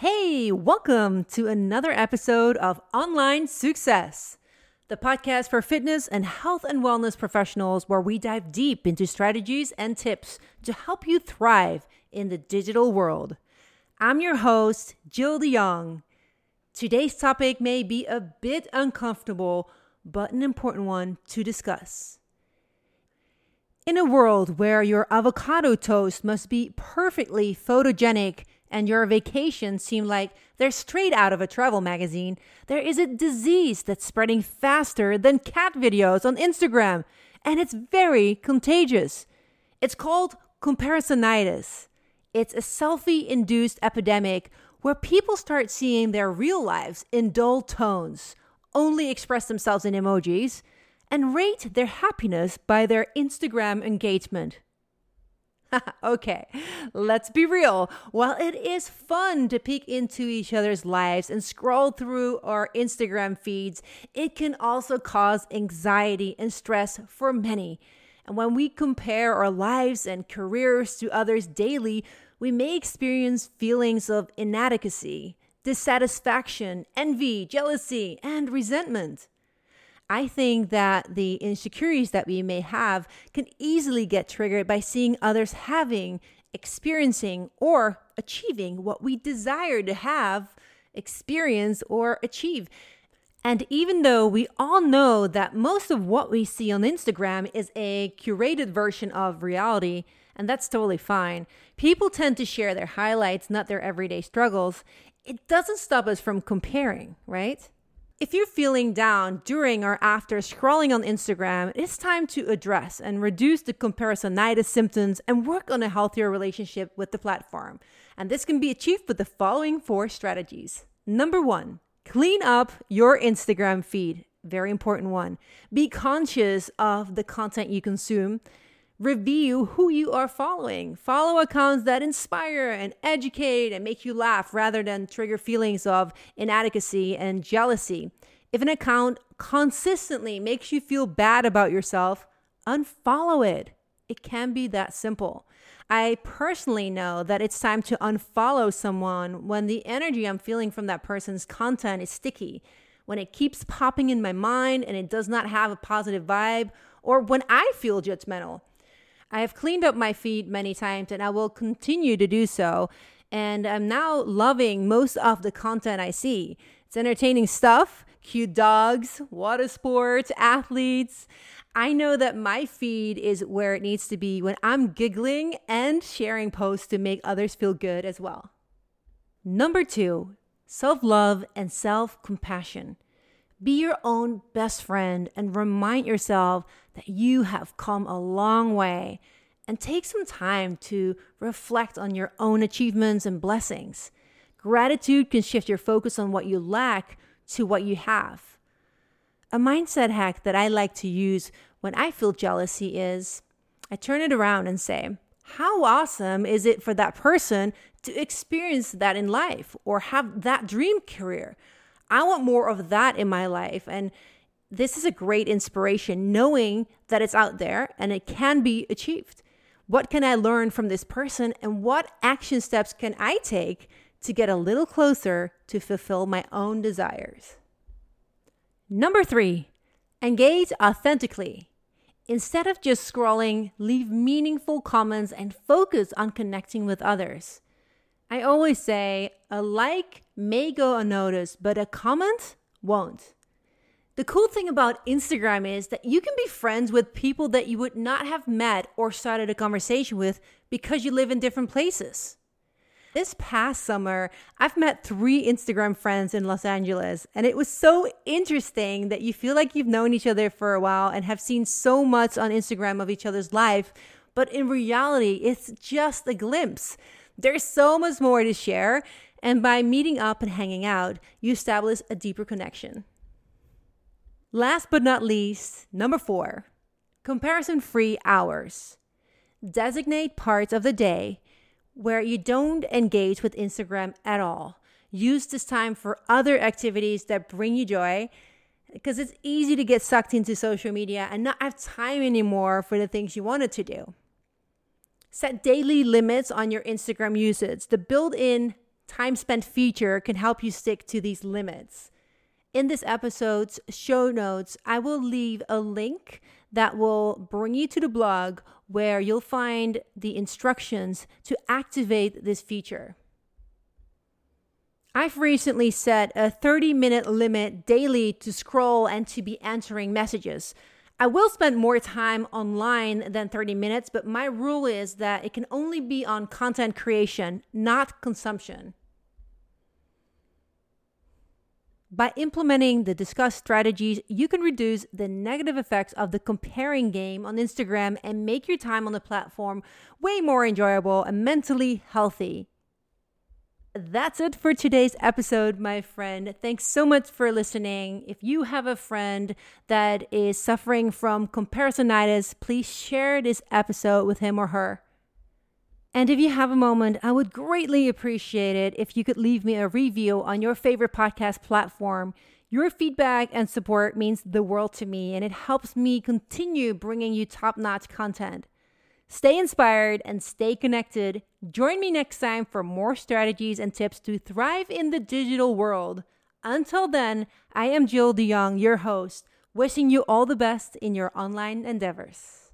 Hey, welcome to another episode of Online Success, the podcast for fitness and health and wellness professionals where we dive deep into strategies and tips to help you thrive in the digital world. I'm your host, Jill DeYoung. Today's topic may be a bit uncomfortable, but an important one to discuss. In a world where your avocado toast must be perfectly photogenic and your vacations seem like they're straight out of a travel magazine, there is a disease that's spreading faster than cat videos on Instagram, and it's very contagious. It's called comparisonitis. It's a selfie induced epidemic where people start seeing their real lives in dull tones, only express themselves in emojis, and rate their happiness by their Instagram engagement. okay, let's be real. While it is fun to peek into each other's lives and scroll through our Instagram feeds, it can also cause anxiety and stress for many. And when we compare our lives and careers to others daily, we may experience feelings of inadequacy, dissatisfaction, envy, jealousy, and resentment. I think that the insecurities that we may have can easily get triggered by seeing others having, experiencing, or achieving what we desire to have, experience, or achieve. And even though we all know that most of what we see on Instagram is a curated version of reality, and that's totally fine, people tend to share their highlights, not their everyday struggles. It doesn't stop us from comparing, right? If you're feeling down during or after scrolling on Instagram, it's time to address and reduce the comparisonitis symptoms and work on a healthier relationship with the platform. And this can be achieved with the following four strategies. Number one, clean up your Instagram feed. Very important one. Be conscious of the content you consume review who you are following. Follow accounts that inspire and educate and make you laugh rather than trigger feelings of inadequacy and jealousy. If an account consistently makes you feel bad about yourself, unfollow it. It can be that simple. I personally know that it's time to unfollow someone when the energy I'm feeling from that person's content is sticky, when it keeps popping in my mind and it does not have a positive vibe, or when I feel judgmental. I have cleaned up my feed many times and I will continue to do so. And I'm now loving most of the content I see. It's entertaining stuff, cute dogs, water sports, athletes. I know that my feed is where it needs to be when I'm giggling and sharing posts to make others feel good as well. Number two, self love and self compassion. Be your own best friend and remind yourself that you have come a long way. And take some time to reflect on your own achievements and blessings. Gratitude can shift your focus on what you lack to what you have. A mindset hack that I like to use when I feel jealousy is I turn it around and say, How awesome is it for that person to experience that in life or have that dream career? I want more of that in my life. And this is a great inspiration knowing that it's out there and it can be achieved. What can I learn from this person and what action steps can I take to get a little closer to fulfill my own desires? Number three, engage authentically. Instead of just scrolling, leave meaningful comments and focus on connecting with others. I always say a like may go unnoticed, but a comment won't. The cool thing about Instagram is that you can be friends with people that you would not have met or started a conversation with because you live in different places. This past summer, I've met three Instagram friends in Los Angeles, and it was so interesting that you feel like you've known each other for a while and have seen so much on Instagram of each other's life, but in reality, it's just a glimpse. There's so much more to share, and by meeting up and hanging out, you establish a deeper connection. Last but not least, number four, comparison free hours. Designate parts of the day where you don't engage with Instagram at all. Use this time for other activities that bring you joy because it's easy to get sucked into social media and not have time anymore for the things you wanted to do. Set daily limits on your Instagram usage. The built in time spent feature can help you stick to these limits. In this episode's show notes, I will leave a link that will bring you to the blog where you'll find the instructions to activate this feature. I've recently set a 30 minute limit daily to scroll and to be answering messages. I will spend more time online than 30 minutes, but my rule is that it can only be on content creation, not consumption. By implementing the discussed strategies, you can reduce the negative effects of the comparing game on Instagram and make your time on the platform way more enjoyable and mentally healthy. That's it for today's episode, my friend. Thanks so much for listening. If you have a friend that is suffering from comparisonitis, please share this episode with him or her. And if you have a moment, I would greatly appreciate it if you could leave me a review on your favorite podcast platform. Your feedback and support means the world to me, and it helps me continue bringing you top notch content. Stay inspired and stay connected. Join me next time for more strategies and tips to thrive in the digital world. Until then, I am Jill DeYoung, your host, wishing you all the best in your online endeavors.